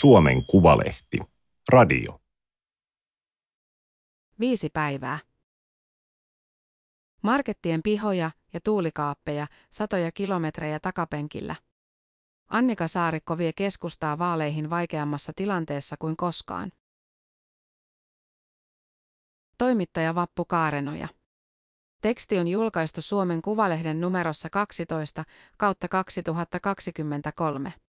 Suomen Kuvalehti. Radio. Viisi päivää. Markettien pihoja ja tuulikaappeja satoja kilometrejä takapenkillä. Annika Saarikko vie keskustaa vaaleihin vaikeammassa tilanteessa kuin koskaan. Toimittaja Vappu Kaarenoja. Teksti on julkaistu Suomen Kuvalehden numerossa 12 kautta 2023.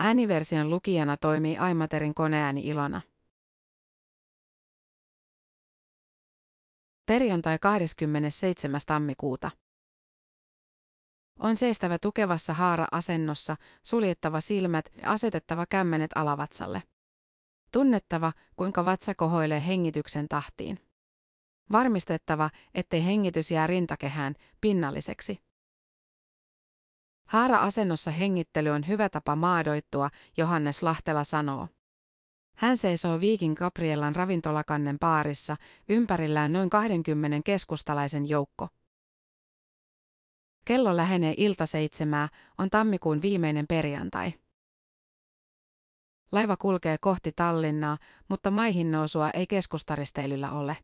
Ääniversion lukijana toimii Aimaterin koneääni Ilona. Perjantai 27. tammikuuta. On seistävä tukevassa haara-asennossa, suljettava silmät ja asetettava kämmenet alavatsalle. Tunnettava, kuinka vatsa kohoilee hengityksen tahtiin. Varmistettava, ettei hengitys jää rintakehään pinnalliseksi. Haara-asennossa hengittely on hyvä tapa maadoittua, Johannes Lahtela sanoo. Hän seisoo Viikin Gabriellan ravintolakannen paarissa, ympärillään noin 20 keskustalaisen joukko. Kello lähenee ilta seitsemää, on tammikuun viimeinen perjantai. Laiva kulkee kohti Tallinnaa, mutta maihin nousua ei keskustaristeilyllä ole.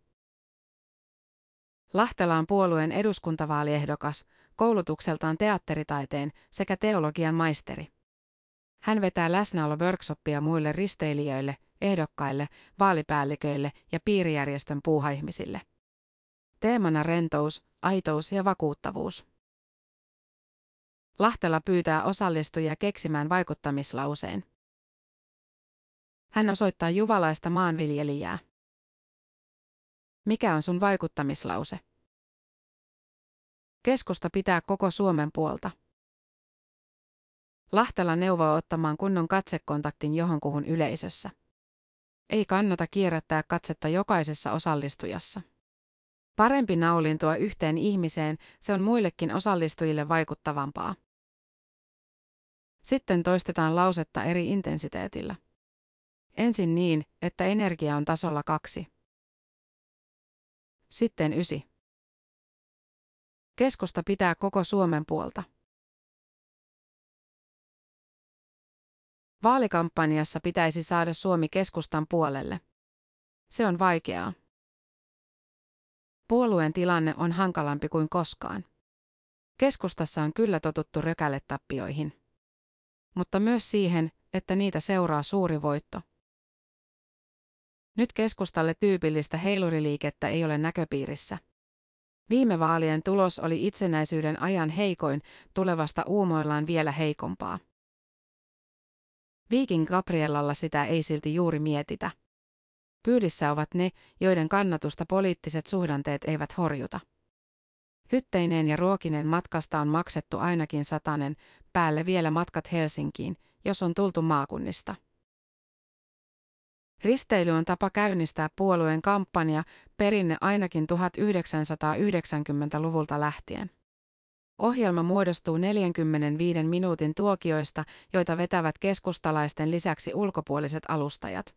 Lahtela on puolueen eduskuntavaaliehdokas, koulutukseltaan teatteritaiteen sekä teologian maisteri. Hän vetää läsnäolo-workshoppia muille risteilijöille, ehdokkaille, vaalipäälliköille ja piirijärjestön puuhaihmisille. Teemana rentous, aitous ja vakuuttavuus. Lahtela pyytää osallistujia keksimään vaikuttamislauseen. Hän osoittaa juvalaista maanviljelijää. Mikä on sun vaikuttamislause? Keskusta pitää koko Suomen puolta. Lahtela neuvoo ottamaan kunnon katsekontaktin johonkuhun yleisössä. Ei kannata kierrättää katsetta jokaisessa osallistujassa. Parempi naulintua yhteen ihmiseen, se on muillekin osallistujille vaikuttavampaa. Sitten toistetaan lausetta eri intensiteetillä. Ensin niin, että energia on tasolla kaksi. Sitten ysi. Keskusta pitää koko Suomen puolta. Vaalikampanjassa pitäisi saada Suomi keskustan puolelle. Se on vaikeaa. Puolueen tilanne on hankalampi kuin koskaan. Keskustassa on kyllä totuttu rökäletappioihin. Mutta myös siihen, että niitä seuraa suuri voitto. Nyt keskustalle tyypillistä heiluriliikettä ei ole näköpiirissä. Viime vaalien tulos oli itsenäisyyden ajan heikoin, tulevasta uumoillaan vielä heikompaa. Viikin Gabriellalla sitä ei silti juuri mietitä. Kyydissä ovat ne, joiden kannatusta poliittiset suhdanteet eivät horjuta. Hytteineen ja Ruokinen matkasta on maksettu ainakin satanen, päälle vielä matkat Helsinkiin, jos on tultu maakunnista. Risteily on tapa käynnistää puolueen kampanja, perinne ainakin 1990-luvulta lähtien. Ohjelma muodostuu 45 minuutin tuokioista, joita vetävät keskustalaisten lisäksi ulkopuoliset alustajat.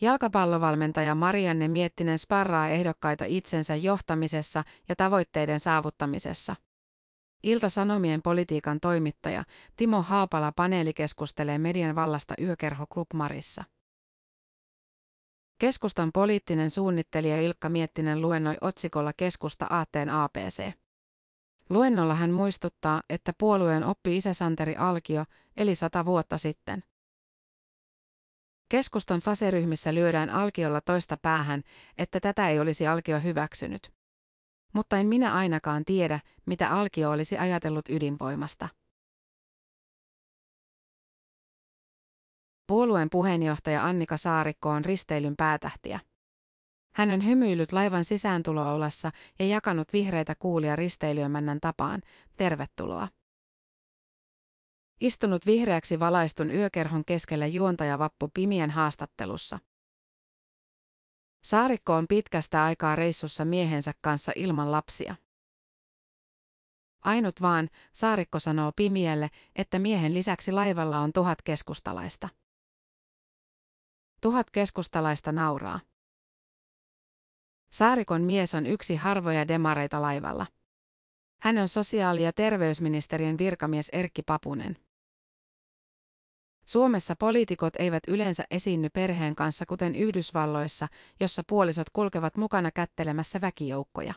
Jalkapallovalmentaja Marianne Miettinen sparraa ehdokkaita itsensä johtamisessa ja tavoitteiden saavuttamisessa. Ilta-Sanomien politiikan toimittaja Timo Haapala paneeli keskustelee median vallasta Yökerho Club Marissa. Keskustan poliittinen suunnittelija Ilkka Miettinen luennoi otsikolla Keskusta Aatteen APC. Luennolla hän muistuttaa, että puolueen oppi isä Santeri Alkio eli sata vuotta sitten. Keskustan faseryhmissä lyödään Alkiolla toista päähän, että tätä ei olisi Alkio hyväksynyt. Mutta en minä ainakaan tiedä, mitä Alkio olisi ajatellut ydinvoimasta. Puolueen puheenjohtaja Annika Saarikko on risteilyn päätähtiä. Hän on hymyillyt laivan sisääntuloolassa ja jakanut vihreitä kuulia risteilyömännän tapaan. Tervetuloa. Istunut vihreäksi valaistun yökerhon keskellä juontaja Vappu Pimien haastattelussa. Saarikko on pitkästä aikaa reissussa miehensä kanssa ilman lapsia. Ainut vaan, Saarikko sanoo Pimielle, että miehen lisäksi laivalla on tuhat keskustalaista. Tuhat keskustalaista nauraa. Saarikon mies on yksi harvoja demareita laivalla. Hän on sosiaali- ja terveysministeriön virkamies Erkki Papunen. Suomessa poliitikot eivät yleensä esiinny perheen kanssa kuten Yhdysvalloissa, jossa puolisot kulkevat mukana kättelemässä väkijoukkoja.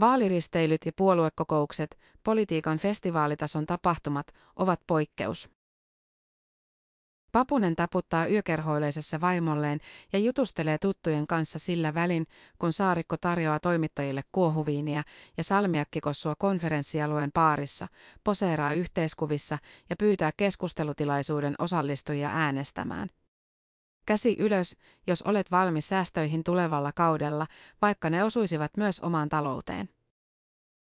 Vaaliristeilyt ja puoluekokoukset, politiikan festivaalitason tapahtumat, ovat poikkeus. Papunen taputtaa yökerhoileisessa vaimolleen ja jutustelee tuttujen kanssa sillä välin, kun Saarikko tarjoaa toimittajille kuohuviiniä ja salmiakkikossua konferenssialueen paarissa, poseeraa yhteiskuvissa ja pyytää keskustelutilaisuuden osallistujia äänestämään. Käsi ylös, jos olet valmis säästöihin tulevalla kaudella, vaikka ne osuisivat myös omaan talouteen.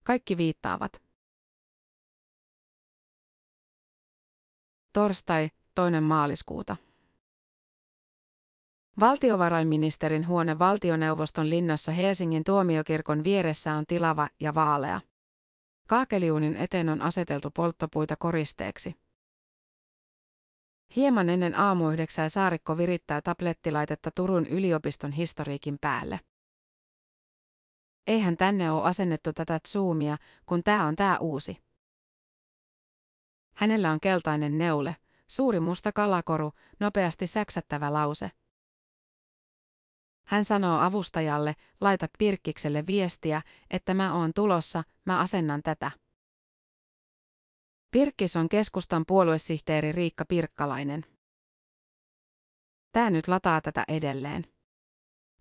Kaikki viittaavat. Torstai, toinen maaliskuuta. Valtiovarainministerin huone valtioneuvoston linnassa Helsingin tuomiokirkon vieressä on tilava ja vaalea. Kaakeliuunin eteen on aseteltu polttopuita koristeeksi. Hieman ennen aamuyhdeksää Saarikko virittää tablettilaitetta Turun yliopiston historiikin päälle. Eihän tänne ole asennettu tätä zoomia, kun tää on tää uusi. Hänellä on keltainen neule, suuri musta kalakoru, nopeasti säksättävä lause. Hän sanoo avustajalle, laita Pirkkikselle viestiä, että mä oon tulossa, mä asennan tätä. Pirkkis on keskustan puoluesihteeri Riikka Pirkkalainen. Tää nyt lataa tätä edelleen.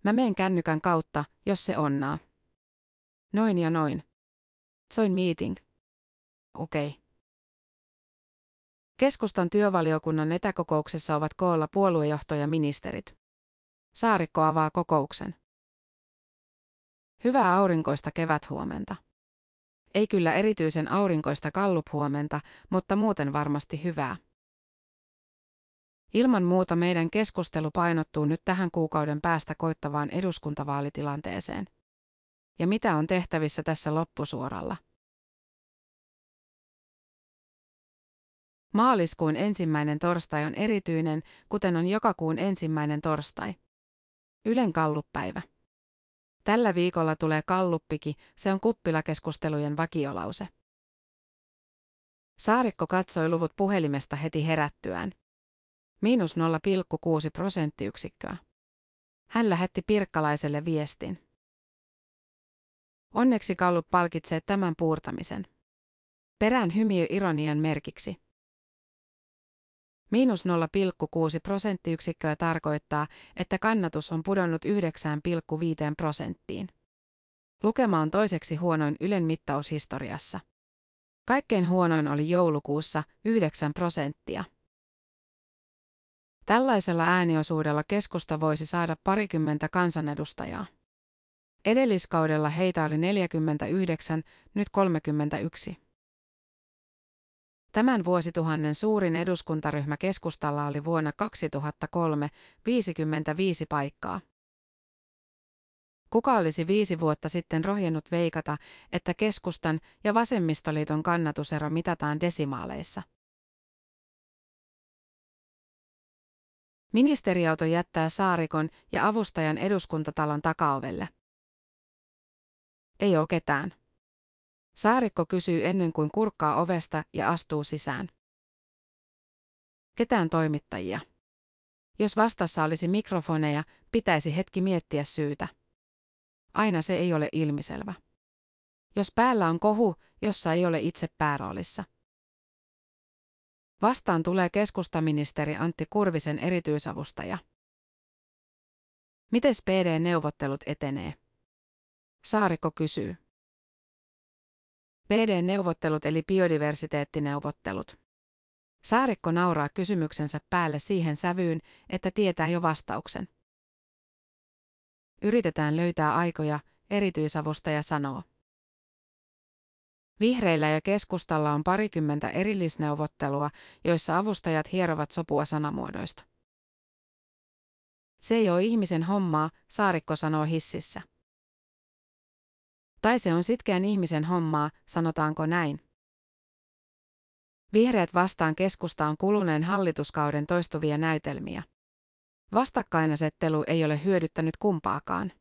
Mä meen kännykän kautta, jos se onnaa. Noin ja noin. Soin meeting. Okei. Okay. Keskustan työvaliokunnan etäkokouksessa ovat koolla puoluejohto ja ministerit. Saarikko avaa kokouksen. Hyvää aurinkoista keväthuomenta. Ei kyllä erityisen aurinkoista kalluphuomenta, mutta muuten varmasti hyvää. Ilman muuta meidän keskustelu painottuu nyt tähän kuukauden päästä koittavaan eduskuntavaalitilanteeseen. Ja mitä on tehtävissä tässä loppusuoralla? Maaliskuun ensimmäinen torstai on erityinen, kuten on joka kuun ensimmäinen torstai. Ylen kalluppäivä. Tällä viikolla tulee kalluppiki, se on kuppilakeskustelujen vakiolause. Saarikko katsoi luvut puhelimesta heti herättyään. Miinus 0,6 prosenttiyksikköä. Hän lähetti Pirkkalaiselle viestin. Onneksi Kallup palkitsee tämän puurtamisen. Perään hymiö ironian merkiksi. Miinus 0,6 prosenttiyksikköä tarkoittaa, että kannatus on pudonnut 9,5 prosenttiin. Lukema on toiseksi huonoin Ylen mittaushistoriassa. Kaikkein huonoin oli joulukuussa 9 prosenttia. Tällaisella ääniosuudella keskusta voisi saada parikymmentä kansanedustajaa. Edelliskaudella heitä oli 49, nyt 31. Tämän vuosituhannen suurin eduskuntaryhmä keskustalla oli vuonna 2003 55 paikkaa. Kuka olisi viisi vuotta sitten rohjennut veikata, että keskustan ja vasemmistoliiton kannatusero mitataan desimaaleissa? Ministeriauto jättää Saarikon ja avustajan eduskuntatalon takaovelle. Ei ole ketään. Saarikko kysyy ennen kuin kurkkaa ovesta ja astuu sisään. Ketään toimittajia. Jos vastassa olisi mikrofoneja, pitäisi hetki miettiä syytä. Aina se ei ole ilmiselvä. Jos päällä on kohu, jossa ei ole itse pääroolissa. Vastaan tulee keskustaministeri Antti Kurvisen erityisavustaja. Mites PD-neuvottelut etenee? Saarikko kysyy. PD-neuvottelut eli biodiversiteettineuvottelut. Saarikko nauraa kysymyksensä päälle siihen sävyyn, että tietää jo vastauksen. Yritetään löytää aikoja, erityisavustaja sanoo. Vihreillä ja keskustalla on parikymmentä erillisneuvottelua, joissa avustajat hierovat sopua sanamuodoista. Se ei ole ihmisen hommaa, Saarikko sanoo hississä. Tai se on sitkeän ihmisen hommaa, sanotaanko näin. Vihreät vastaan keskusta on kuluneen hallituskauden toistuvia näytelmiä. Vastakkainasettelu ei ole hyödyttänyt kumpaakaan.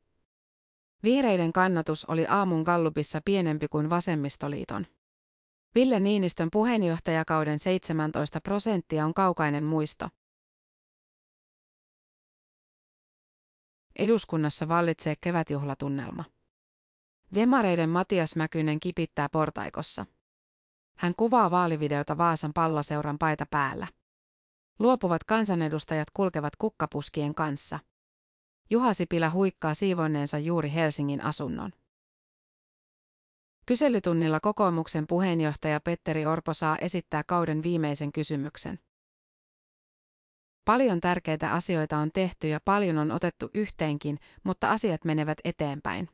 Vihreiden kannatus oli aamun gallupissa pienempi kuin vasemmistoliiton. Ville Niinistön puheenjohtajakauden 17 prosenttia on kaukainen muisto. Eduskunnassa vallitsee kevätjuhlatunnelma. Demareiden Matias Mäkynen kipittää portaikossa. Hän kuvaa vaalivideota Vaasan pallaseuran paita päällä. Luopuvat kansanedustajat kulkevat kukkapuskien kanssa. Juha Sipilä huikkaa siivonneensa juuri Helsingin asunnon. Kyselytunnilla kokoomuksen puheenjohtaja Petteri Orpo saa esittää kauden viimeisen kysymyksen. Paljon tärkeitä asioita on tehty ja paljon on otettu yhteenkin, mutta asiat menevät eteenpäin.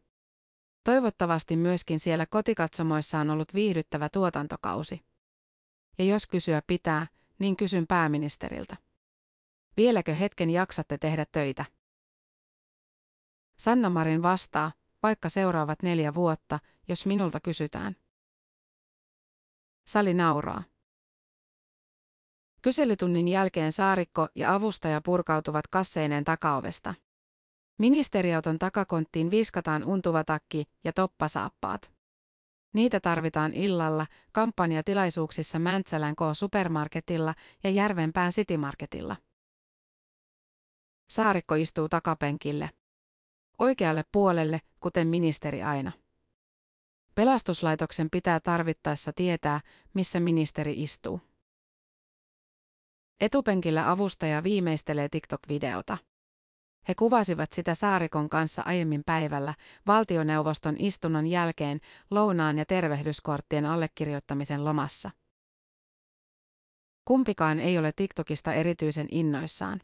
Toivottavasti myöskin siellä kotikatsomoissa on ollut viihdyttävä tuotantokausi. Ja jos kysyä pitää, niin kysyn pääministeriltä. Vieläkö hetken jaksatte tehdä töitä? Sanna Marin vastaa, vaikka seuraavat neljä vuotta, jos minulta kysytään. Sali nauraa. Kyselytunnin jälkeen Saarikko ja avustaja purkautuvat kasseineen takaovesta. Ministeriauton takakonttiin viskataan untuvatakki ja toppasaappaat. Niitä tarvitaan illalla kampanjatilaisuuksissa Mäntsälän K-supermarketilla ja Järvenpään Citymarketilla. Saarikko istuu takapenkille. Oikealle puolelle, kuten ministeri aina. Pelastuslaitoksen pitää tarvittaessa tietää, missä ministeri istuu. Etupenkillä avustaja viimeistelee TikTok-videota. He kuvasivat sitä Saarikon kanssa aiemmin päivällä valtioneuvoston istunnon jälkeen lounaan ja tervehdyskorttien allekirjoittamisen lomassa. Kumpikaan ei ole TikTokista erityisen innoissaan.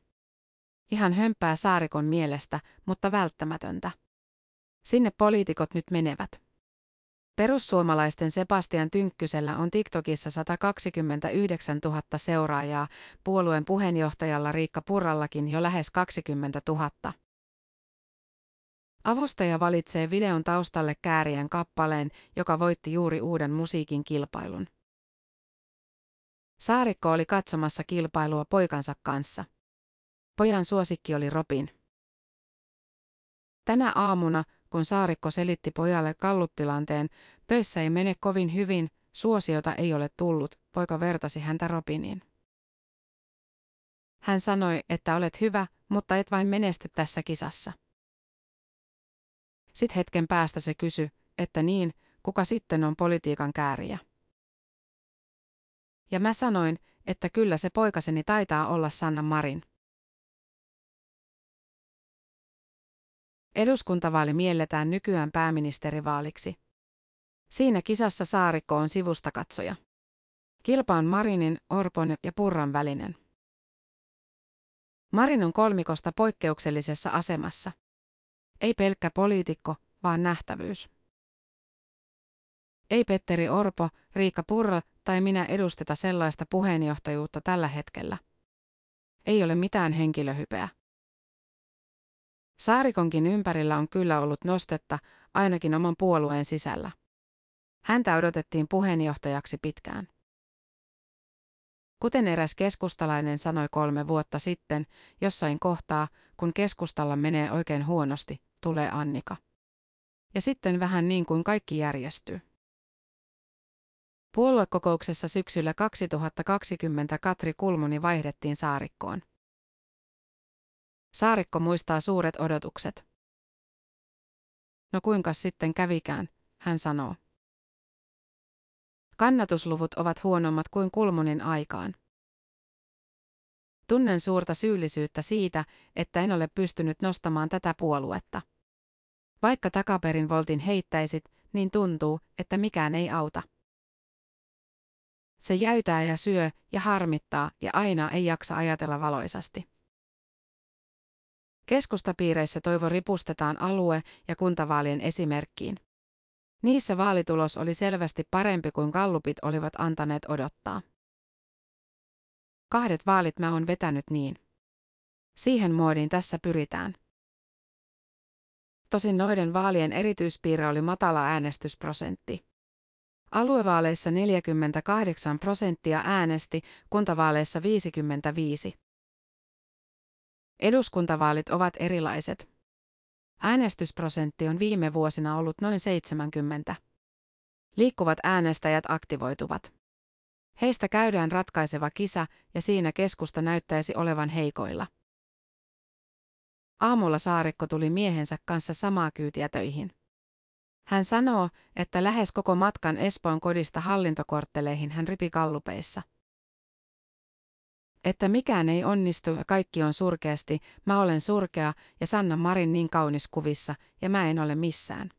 Ihan hömpää Saarikon mielestä, mutta välttämätöntä. Sinne poliitikot nyt menevät. Perussuomalaisten Sebastian Tynkkysellä on TikTokissa 129 000 seuraajaa, puolueen puheenjohtajalla Riikka Purrallakin jo lähes 20 000. Avustaja valitsee videon taustalle käärien kappaleen, joka voitti juuri uuden musiikin kilpailun. Saarikko oli katsomassa kilpailua poikansa kanssa. Pojan suosikki oli Robin. Tänä aamuna, kun Saarikko selitti pojalle kalluptilanteen, töissä ei mene kovin hyvin, suosiota ei ole tullut, poika vertasi häntä Robiniin. Hän sanoi, että olet hyvä, mutta et vain menesty tässä kisassa. Sitten hetken päästä se kysyi, että niin, kuka sitten on politiikan kääriä. Ja mä sanoin, että kyllä se poikaseni taitaa olla Sanna Marin. Eduskuntavaali mielletään nykyään pääministerivaaliksi. Siinä kisassa Saarikko on sivustakatsoja. Kilpa on Marinin, Orpon ja Purran välinen. Marin on kolmikosta poikkeuksellisessa asemassa. Ei pelkkä poliitikko, vaan nähtävyys. Ei Petteri Orpo, Riikka Purra tai minä edusteta sellaista puheenjohtajuutta tällä hetkellä. Ei ole mitään henkilöhypeä. Saarikonkin ympärillä on kyllä ollut nostetta, ainakin oman puolueen sisällä. Häntä odotettiin puheenjohtajaksi pitkään. Kuten eräs keskustalainen sanoi kolme vuotta sitten, jossain kohtaa, kun keskustalla menee oikein huonosti, tulee Annika. Ja sitten vähän niin kuin kaikki järjestyy. Puoluekokouksessa syksyllä 2020 Katri Kulmuni vaihdettiin saarikkoon. Saarikko muistaa suuret odotukset. No kuinka sitten kävikään, hän sanoo. Kannatusluvut ovat huonommat kuin Kulmunin aikaan. Tunnen suurta syyllisyyttä siitä, että en ole pystynyt nostamaan tätä puoluetta. Vaikka takaperin voltin heittäisit, niin tuntuu, että mikään ei auta. Se jäytää ja syö ja harmittaa ja aina ei jaksa ajatella valoisasti. Keskustapiireissä toivo ripustetaan alue- ja kuntavaalien esimerkkiin. Niissä vaalitulos oli selvästi parempi kuin kallupit olivat antaneet odottaa. Kahdet vaalit mä oon vetänyt niin. Siihen muodiin tässä pyritään. Tosin noiden vaalien erityispiirre oli matala äänestysprosentti. Aluevaaleissa 48 prosenttia äänesti, kuntavaaleissa 55. Eduskuntavaalit ovat erilaiset. Äänestysprosentti on viime vuosina ollut noin 70. Liikkuvat äänestäjät aktivoituvat. Heistä käydään ratkaiseva kisa ja siinä keskusta näyttäisi olevan heikoilla. Aamulla Saarikko tuli miehensä kanssa samaa kyytiä töihin. Hän sanoo, että lähes koko matkan Espoon kodista hallintokortteleihin hän ripi kallupeissa. Että mikään ei onnistu ja kaikki on surkeasti, mä olen surkea ja Sanna Marin niin kaunis kuvissa ja mä en ole missään.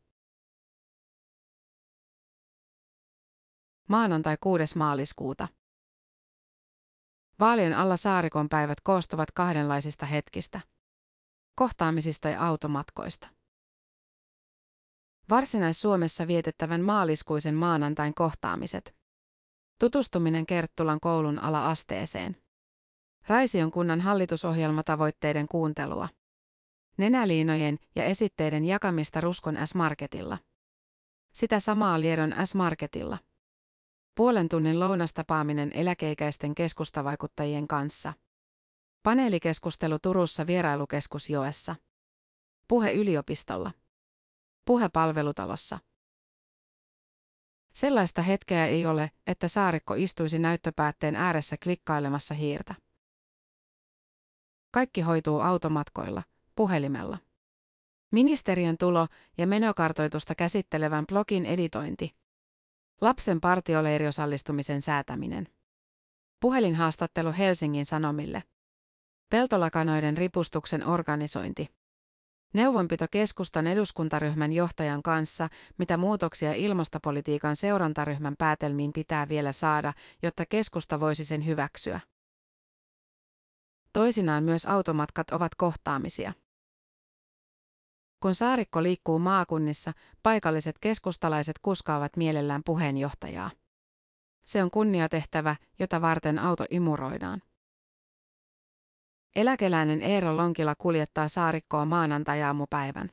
Maanantai 6. maaliskuuta. Vaalien alla saarikon päivät koostuvat kahdenlaisista hetkistä. Kohtaamisista ja automatkoista. Varsinais-Suomessa vietettävän maaliskuisen maanantain kohtaamiset. Tutustuminen Kerttulan koulun ala-asteeseen. Raision kunnan hallitusohjelmatavoitteiden kuuntelua. Nenäliinojen ja esitteiden jakamista Ruskon S-Marketilla. Sitä samaa Liedon S-Marketilla. Puolen tunnin lounastapaaminen eläkeikäisten keskustavaikuttajien kanssa. Paneelikeskustelu Turussa vierailukeskus Joessa. Puhe yliopistolla. Puhe palvelutalossa. Sellaista hetkeä ei ole, että saarikko istuisi näyttöpäätteen ääressä klikkailemassa hiirtä. Kaikki hoituu automatkoilla, puhelimella. Ministeriön tulo- ja menokartoitusta käsittelevän blogin editointi. Lapsen partioleiriosallistumisen säätäminen. Puhelinhaastattelu Helsingin Sanomille. Peltolakanoiden ripustuksen organisointi. Neuvonpito keskustan eduskuntaryhmän johtajan kanssa, mitä muutoksia ilmastopolitiikan seurantaryhmän päätelmiin pitää vielä saada, jotta keskusta voisi sen hyväksyä. Toisinaan myös automatkat ovat kohtaamisia. Kun saarikko liikkuu maakunnissa, paikalliset keskustalaiset kuskaavat mielellään puheenjohtajaa. Se on kunniatehtävä, jota varten auto imuroidaan. Eläkeläinen Eero Lonkila kuljettaa saarikkoa maanantajaamupäivän.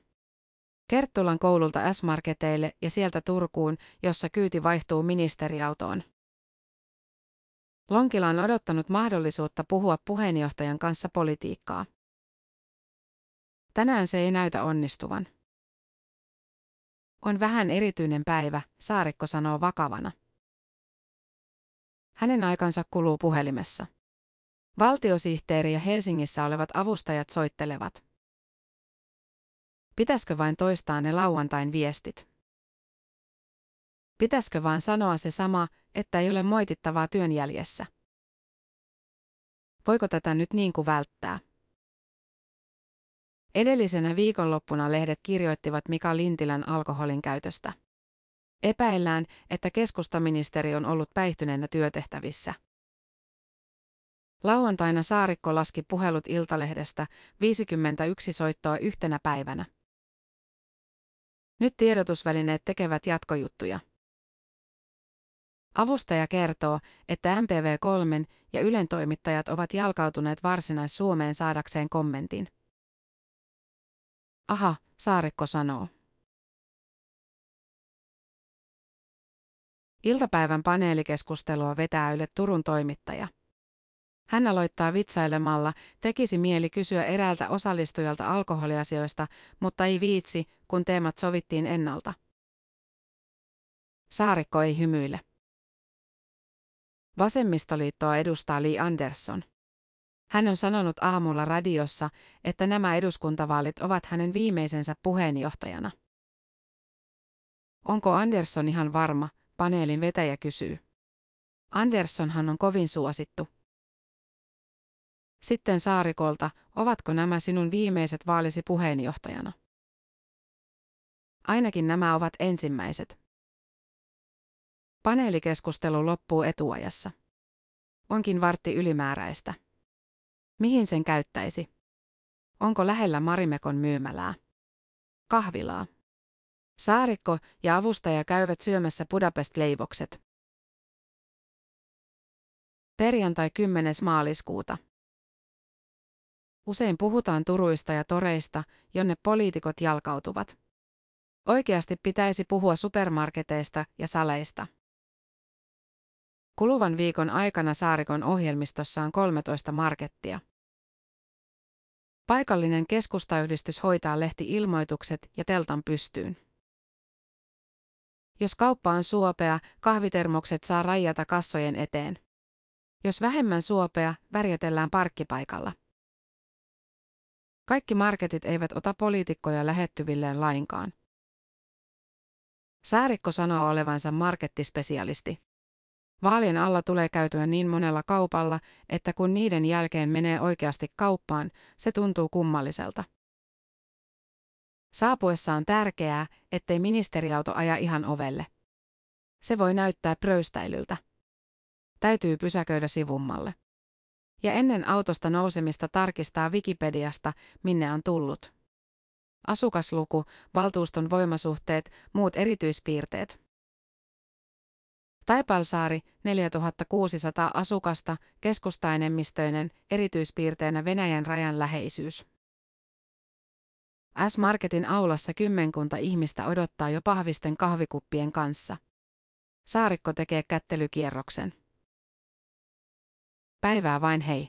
Kerttulan koululta S-Marketeille ja sieltä Turkuun, jossa kyyti vaihtuu ministeriautoon. Lonkila on odottanut mahdollisuutta puhua puheenjohtajan kanssa politiikkaa. Tänään se ei näytä onnistuvan. On vähän erityinen päivä, Saarikko sanoo vakavana. Hänen aikansa kuluu puhelimessa. Valtiosihteeri ja Helsingissä olevat avustajat soittelevat. Pitäisikö vain toistaa ne lauantain viestit? Pitäisikö vain sanoa se sama, että ei ole moitittavaa työnjäljessä? Voiko tätä nyt niin kuin välttää? Edellisenä viikonloppuna lehdet kirjoittivat Mika Lintilän alkoholin käytöstä. Epäillään, että keskustaministeri on ollut päihtyneenä työtehtävissä. Lauantaina Saarikko laski puhelut Iltalehdestä 51 soittoa yhtenä päivänä. Nyt tiedotusvälineet tekevät jatkojuttuja. Avustaja kertoo, että MTV3 ja Ylen toimittajat ovat jalkautuneet Varsinais-Suomeen saadakseen kommentin. Aha, Saarikko sanoo. Iltapäivän paneelikeskustelua vetää Yle Turun toimittaja. Hän aloittaa vitsailemalla, tekisi mieli kysyä eräältä osallistujalta alkoholiasioista, mutta ei viitsi, kun teemat sovittiin ennalta. Saarikko ei hymyile. Vasemmistoliittoa edustaa Lee Andersson. Hän on sanonut aamulla radiossa, että nämä eduskuntavaalit ovat hänen viimeisensä puheenjohtajana. Onko Andersson ihan varma, paneelin vetäjä kysyy. Anderssonhan on kovin suosittu. Sitten Saarikolta, ovatko nämä sinun viimeiset vaalisi puheenjohtajana? Ainakin nämä ovat ensimmäiset. Paneelikeskustelu loppuu etuajassa. Onkin vartti ylimääräistä. Mihin sen käyttäisi? Onko lähellä Marimekon myymälää? Kahvilaa. Saarikko ja avustaja käyvät syömässä Budapest-leivokset. Perjantai 10. maaliskuuta. Usein puhutaan turuista ja toreista, jonne poliitikot jalkautuvat. Oikeasti pitäisi puhua supermarketeista ja saleista. Kuluvan viikon aikana Saarikon ohjelmistossa on 13 markettia. Paikallinen keskustayhdistys hoitaa lehti-ilmoitukset ja teltan pystyyn. Jos kauppa on suopea, kahvitermokset saa rajata kassojen eteen. Jos vähemmän suopea, värjätellään parkkipaikalla. Kaikki marketit eivät ota poliitikkoja lähettyvilleen lainkaan. Saarikko sanoo olevansa markettispesialisti. Vaalien alla tulee käytyä niin monella kaupalla, että kun niiden jälkeen menee oikeasti kauppaan, se tuntuu kummalliselta. Saapuessa on tärkeää, ettei ministeriauto aja ihan ovelle. Se voi näyttää pröystäilyltä. Täytyy pysäköidä sivummalle. Ja ennen autosta nousemista tarkistaa Wikipediasta, minne on tullut. Asukasluku, valtuuston voimasuhteet, muut erityispiirteet. Taipalsaari, 4600 asukasta, keskustaenemmistöinen, erityispiirteenä Venäjän rajan läheisyys. S-Marketin aulassa kymmenkunta ihmistä odottaa jo pahvisten kahvikuppien kanssa. Saarikko tekee kättelykierroksen. Päivää vain hei.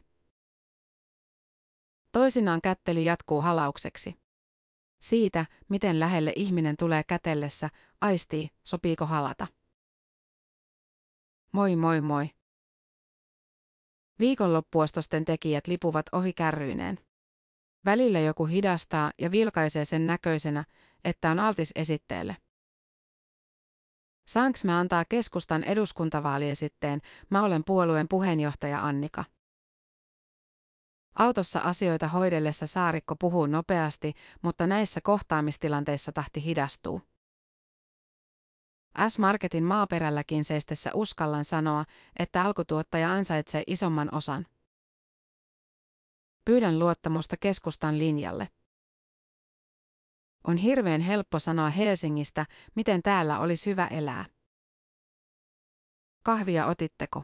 Toisinaan kättely jatkuu halaukseksi. Siitä, miten lähelle ihminen tulee kätellessä, aistii, sopiiko halata. Moi moi moi. Viikonloppuostosten tekijät lipuvat ohi kärryineen. Välillä joku hidastaa ja vilkaisee sen näköisenä, että on altis esitteelle. Saanks mä antaa keskustan eduskuntavaaliesitteen, mä olen puolueen puheenjohtaja Annika. Autossa asioita hoidellessa Saarikko puhuu nopeasti, mutta näissä kohtaamistilanteissa tahti hidastuu. S-Marketin maaperälläkin seistessä uskallan sanoa, että alkutuottaja ansaitsee isomman osan. Pyydän luottamusta keskustan linjalle. On hirveän helppo sanoa Helsingistä, miten täällä olisi hyvä elää. Kahvia otitteko?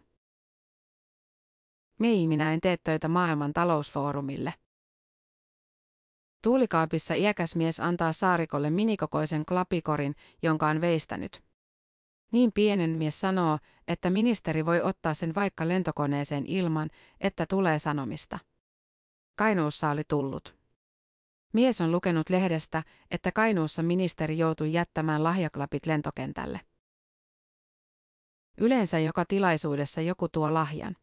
Mei, minä en tee töitä maailman talousfoorumille. Tuulikaapissa iäkäs mies antaa saarikolle minikokoisen klapikorin, jonka on veistänyt. Niin pienen mies sanoo, että ministeri voi ottaa sen vaikka lentokoneeseen ilman, että tulee sanomista. Kainuussa oli tullut. Mies on lukenut lehdestä, että Kainuussa ministeri joutui jättämään lahjaklapit lentokentälle. Yleensä joka tilaisuudessa joku tuo lahjan.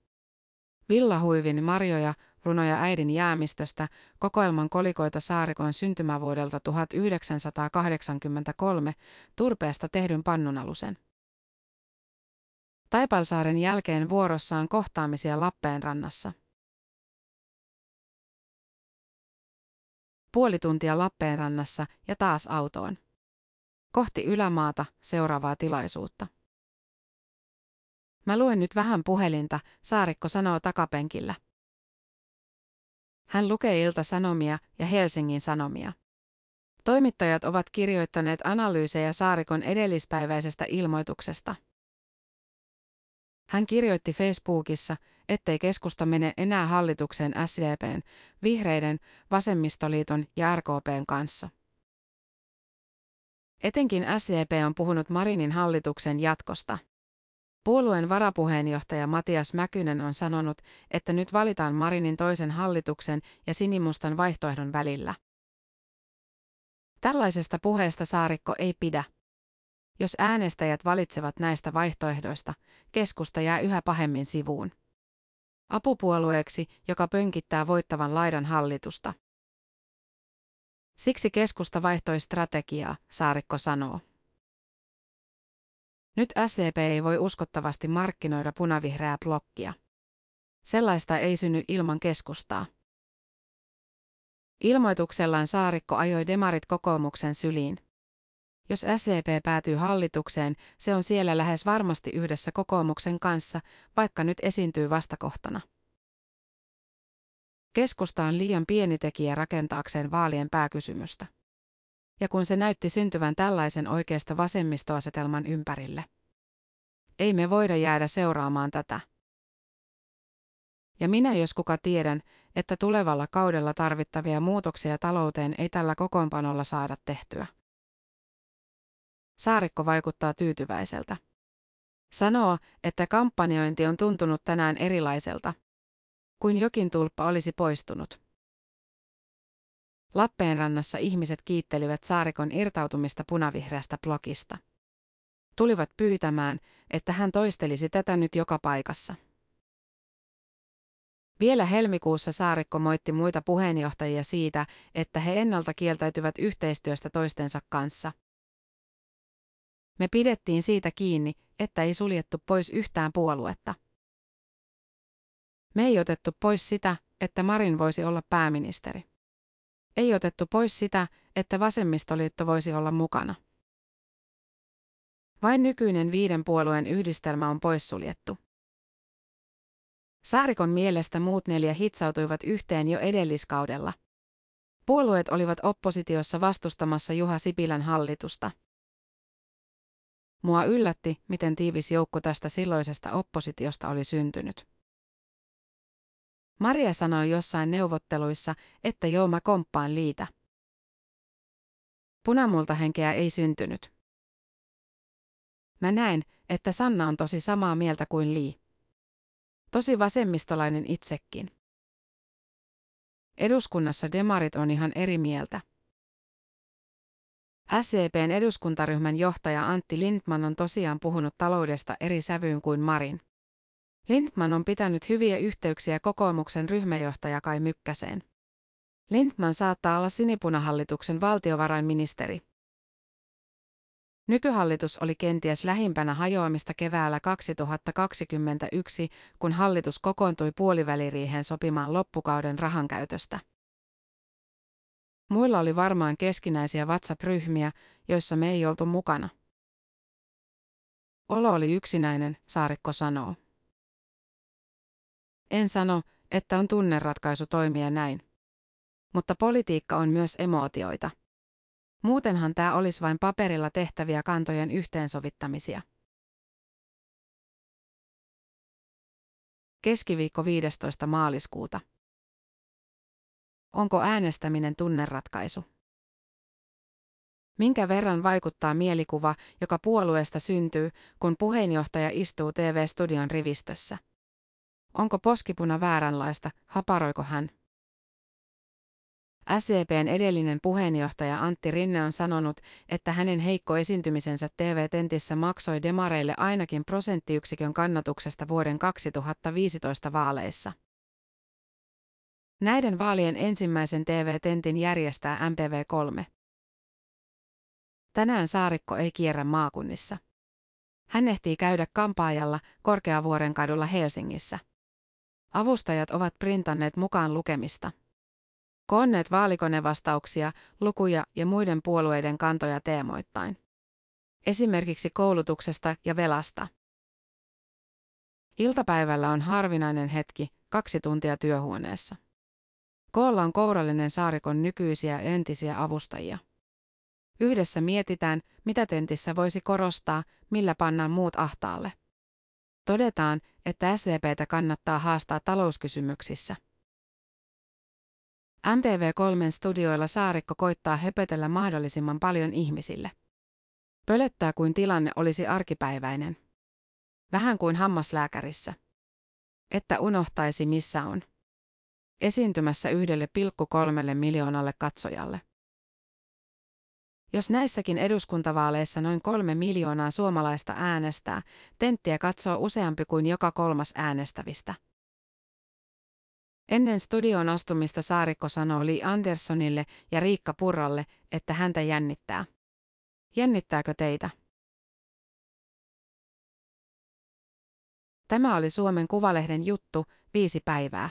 Villahuivin marjoja, runoja äidin jäämistöstä, kokoelman kolikoita saarikon syntymävuodelta 1983, turpeesta tehdyn pannunalusen. Taipalsaaren jälkeen vuorossa on kohtaamisia Lappeenrannassa. Puoli tuntia Lappeenrannassa ja taas autoon. Kohti ylämaata seuraavaa tilaisuutta. Mä luen nyt vähän puhelinta, Saarikko sanoo takapenkillä. Hän lukee Ilta-Sanomia ja Helsingin Sanomia. Toimittajat ovat kirjoittaneet analyysejä Saarikon edellispäiväisestä ilmoituksesta. Hän kirjoitti Facebookissa, ettei keskusta mene enää hallitukseen SDPn, vihreiden, vasemmistoliiton ja RKPn kanssa. Etenkin SDP on puhunut Marinin hallituksen jatkosta. Puolueen varapuheenjohtaja Matias Mäkynen on sanonut, että nyt valitaan Marinin toisen hallituksen ja sinimustan vaihtoehdon välillä. Tällaisesta puheesta Saarikko ei pidä. Jos äänestäjät valitsevat näistä vaihtoehdoista, keskusta jää yhä pahemmin sivuun. Apupuolueeksi, joka pönkittää voittavan laidan hallitusta. Siksi keskusta vaihtoi strategiaa, Saarikko sanoo. Nyt SDP ei voi uskottavasti markkinoida punavihreää blokkia. Sellaista ei synny ilman keskustaa. Ilmoituksellaan Saarikko ajoi demarit kokoomuksen syliin. Jos SDP päätyy hallitukseen, se on siellä lähes varmasti yhdessä kokoomuksen kanssa, vaikka nyt esiintyy vastakohtana. Keskusta on liian pieni tekijä rakentaakseen vaalien pääkysymystä. Ja kun se näytti syntyvän tällaisen oikeasta vasemmistoasetelman ympärille. Ei me voida jäädä seuraamaan tätä. Ja minä jos kuka tiedän, että tulevalla kaudella tarvittavia muutoksia talouteen ei tällä kokoonpanolla saada tehtyä. Saarikko vaikuttaa tyytyväiseltä. Sanoo, että kampanjointi on tuntunut tänään erilaiselta. Kuin jokin tulppa olisi poistunut. Lappeenrannassa ihmiset kiittelivät Saarikon irtautumista punavihreästä blokista. tulivat pyytämään, että hän toistelisi tätä nyt joka paikassa. Vielä helmikuussa Saarikko moitti muita puheenjohtajia siitä, että he ennalta kieltäytyvät yhteistyöstä toistensa kanssa. Me pidettiin siitä kiinni, että ei suljettu pois yhtään puoluetta. Me ei otettu pois sitä, että Marin voisi olla pääministeri. Ei otettu pois sitä, että vasemmistoliitto voisi olla mukana. Vain nykyinen viiden puolueen yhdistelmä on poissuljettu. Saarikon mielestä muut neljä hitsautuivat yhteen jo edelliskaudella. Puolueet olivat oppositiossa vastustamassa Juha Sipilän hallitusta. Mua yllätti, miten tiivis joukko tästä silloisesta oppositiosta oli syntynyt. Maria sanoi jossain neuvotteluissa, että joo mä komppaan liitä. Punamulta henkeä ei syntynyt. Mä näen, että Sanna on tosi samaa mieltä kuin Lii. Tosi vasemmistolainen itsekin. Eduskunnassa demarit on ihan eri mieltä. SCPn eduskuntaryhmän johtaja Antti Lindman on tosiaan puhunut taloudesta eri sävyyn kuin Marin. Lindman on pitänyt hyviä yhteyksiä kokoomuksen ryhmäjohtaja Kai Mykkäseen. Lindman saattaa olla sinipunahallituksen valtiovarainministeri. Nykyhallitus oli kenties lähimpänä hajoamista keväällä 2021, kun hallitus kokoontui puoliväliriiheen sopimaan loppukauden rahankäytöstä. Muilla oli varmaan keskinäisiä WhatsApp-ryhmiä, joissa me ei oltu mukana. Olo oli yksinäinen, Saarikko sanoo. En sano, että on tunneratkaisu toimia näin. Mutta politiikka on myös emootioita. Muutenhan tämä olisi vain paperilla tehtäviä kantojen yhteensovittamisia. Keskiviikko 15. maaliskuuta. Onko äänestäminen tunneratkaisu? Minkä verran vaikuttaa mielikuva, joka puolueesta syntyy, kun puheenjohtaja istuu TV-studion rivistössä? Onko poskipuna vääränlaista, haparoiko hän? SCPn edellinen puheenjohtaja Antti Rinne on sanonut, että hänen heikko esiintymisensä TV-tentissä maksoi demareille ainakin prosenttiyksikön kannatuksesta vuoden 2015 vaaleissa. Näiden vaalien ensimmäisen TV-tentin järjestää MTV3. Tänään Saarikko ei kierrä maakunnissa. Hän ehtii käydä kampaajalla Korkeavuoren kadulla Helsingissä. Avustajat ovat printanneet mukaan lukemista. Koonneet vaalikonevastauksia, lukuja ja muiden puolueiden kantoja teemoittain. Esimerkiksi koulutuksesta ja velasta. Iltapäivällä on harvinainen hetki, kaksi tuntia työhuoneessa. Koolla on kourallinen saarikon nykyisiä entisiä avustajia. Yhdessä mietitään, mitä tentissä voisi korostaa, millä pannaan muut ahtaalle. Todetaan, että SDPtä kannattaa haastaa talouskysymyksissä. MTV3 studioilla Saarikko koittaa höpötellä mahdollisimman paljon ihmisille. Pölöttää kuin tilanne olisi arkipäiväinen. Vähän kuin hammaslääkärissä. Että unohtaisi missä on. Esiintymässä yhdelle pilkku kolmelle miljoonalle katsojalle. Jos näissäkin eduskuntavaaleissa noin kolme miljoonaa suomalaista äänestää, tenttiä katsoo useampi kuin joka kolmas äänestävistä. Ennen studion astumista Saarikko sanoo Li Anderssonille ja Riikka Purralle, että häntä jännittää. Jännittääkö teitä? Tämä oli Suomen Kuvalehden juttu, viisi päivää.